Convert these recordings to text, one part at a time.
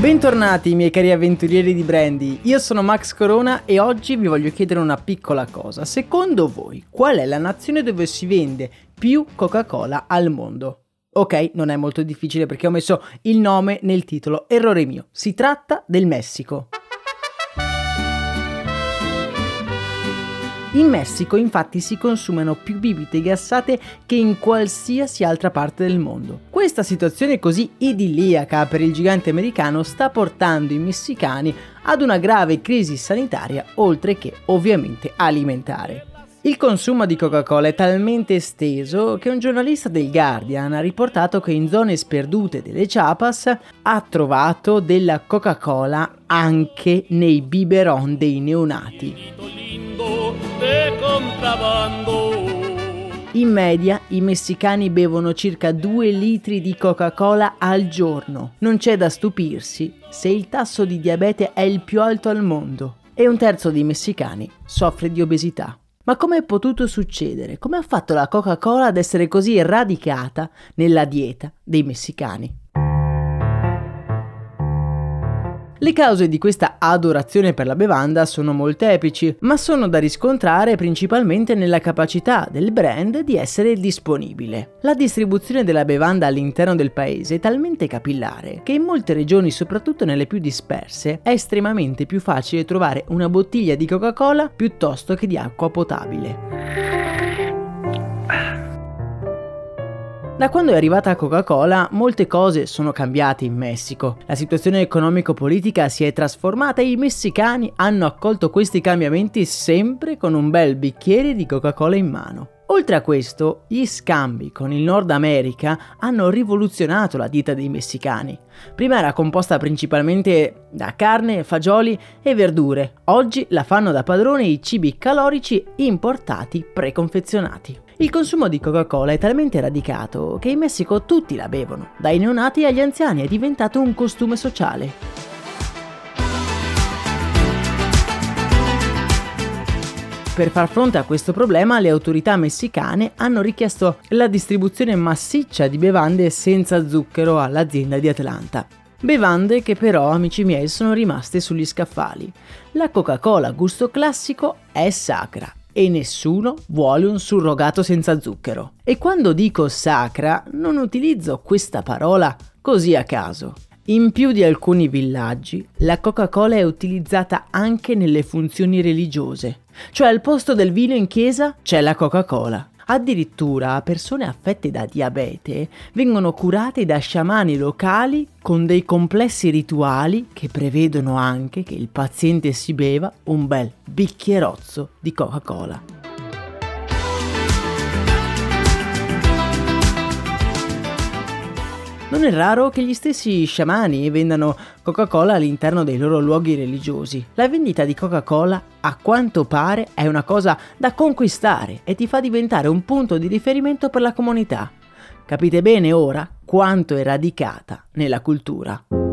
Bentornati miei cari avventurieri di Brandy, io sono Max Corona e oggi vi voglio chiedere una piccola cosa. Secondo voi qual è la nazione dove si vende più Coca-Cola al mondo? Ok, non è molto difficile perché ho messo il nome nel titolo, errore mio, si tratta del Messico. In Messico infatti si consumano più bibite gassate che in qualsiasi altra parte del mondo. Questa situazione così idilliaca per il gigante americano sta portando i messicani ad una grave crisi sanitaria oltre che ovviamente alimentare. Il consumo di Coca-Cola è talmente esteso che un giornalista del Guardian ha riportato che in zone sperdute delle Chiapas ha trovato della Coca-Cola anche nei biberon dei neonati. In media i messicani bevono circa 2 litri di Coca-Cola al giorno. Non c'è da stupirsi se il tasso di diabete è il più alto al mondo e un terzo dei messicani soffre di obesità. Ma come è potuto succedere? Come ha fatto la Coca-Cola ad essere così radicata nella dieta dei messicani? Le cause di questa adorazione per la bevanda sono molteplici, ma sono da riscontrare principalmente nella capacità del brand di essere disponibile. La distribuzione della bevanda all'interno del paese è talmente capillare che in molte regioni, soprattutto nelle più disperse, è estremamente più facile trovare una bottiglia di Coca-Cola piuttosto che di acqua potabile. Da quando è arrivata Coca-Cola, molte cose sono cambiate in Messico. La situazione economico-politica si è trasformata e i messicani hanno accolto questi cambiamenti sempre con un bel bicchiere di Coca-Cola in mano. Oltre a questo, gli scambi con il Nord America hanno rivoluzionato la dieta dei messicani. Prima era composta principalmente da carne, fagioli e verdure, oggi la fanno da padrone i cibi calorici importati preconfezionati. Il consumo di Coca-Cola è talmente radicato che in Messico tutti la bevono, dai neonati agli anziani, è diventato un costume sociale. Per far fronte a questo problema le autorità messicane hanno richiesto la distribuzione massiccia di bevande senza zucchero all'azienda di Atlanta. Bevande che però, amici miei, sono rimaste sugli scaffali. La Coca-Cola gusto classico è sacra e nessuno vuole un surrogato senza zucchero. E quando dico sacra non utilizzo questa parola così a caso. In più di alcuni villaggi, la Coca-Cola è utilizzata anche nelle funzioni religiose, cioè al posto del vino in chiesa c'è la Coca-Cola. Addirittura persone affette da diabete vengono curate da sciamani locali con dei complessi rituali che prevedono anche che il paziente si beva un bel bicchierozzo di Coca-Cola. Non è raro che gli stessi sciamani vendano Coca-Cola all'interno dei loro luoghi religiosi. La vendita di Coca-Cola, a quanto pare, è una cosa da conquistare e ti fa diventare un punto di riferimento per la comunità. Capite bene ora quanto è radicata nella cultura.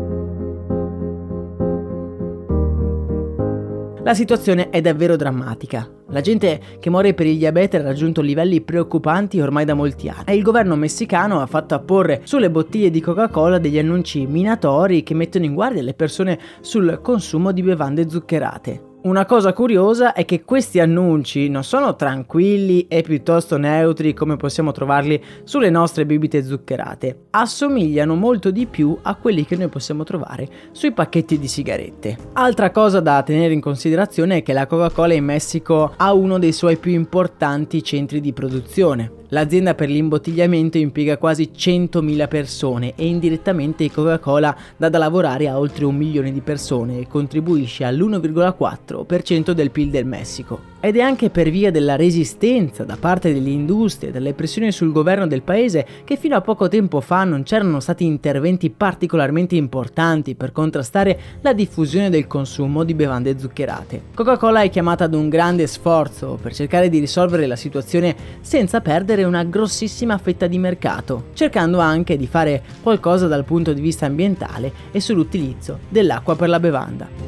La situazione è davvero drammatica. La gente che muore per il diabete ha raggiunto livelli preoccupanti ormai da molti anni e il governo messicano ha fatto apporre sulle bottiglie di Coca-Cola degli annunci minatori che mettono in guardia le persone sul consumo di bevande zuccherate. Una cosa curiosa è che questi annunci non sono tranquilli e piuttosto neutri come possiamo trovarli sulle nostre bibite zuccherate, assomigliano molto di più a quelli che noi possiamo trovare sui pacchetti di sigarette. Altra cosa da tenere in considerazione è che la Coca-Cola in Messico ha uno dei suoi più importanti centri di produzione. L'azienda per l'imbottigliamento impiega quasi 100.000 persone e indirettamente Coca-Cola dà da lavorare a oltre un milione di persone e contribuisce all'1,4% del PIL del Messico. Ed è anche per via della resistenza da parte delle industrie e delle pressioni sul governo del paese che fino a poco tempo fa non c'erano stati interventi particolarmente importanti per contrastare la diffusione del consumo di bevande zuccherate. Coca-Cola è chiamata ad un grande sforzo per cercare di risolvere la situazione senza perdere una grossissima fetta di mercato, cercando anche di fare qualcosa dal punto di vista ambientale e sull'utilizzo dell'acqua per la bevanda.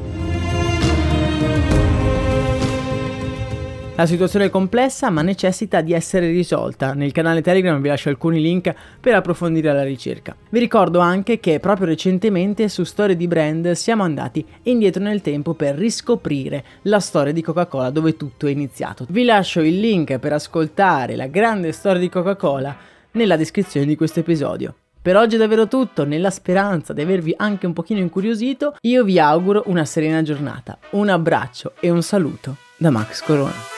La situazione è complessa ma necessita di essere risolta. Nel canale Telegram vi lascio alcuni link per approfondire la ricerca. Vi ricordo anche che proprio recentemente su Storie di Brand siamo andati indietro nel tempo per riscoprire la storia di Coca-Cola dove tutto è iniziato. Vi lascio il link per ascoltare la grande storia di Coca-Cola nella descrizione di questo episodio. Per oggi è davvero tutto, nella speranza di avervi anche un pochino incuriosito, io vi auguro una serena giornata, un abbraccio e un saluto da Max Corona.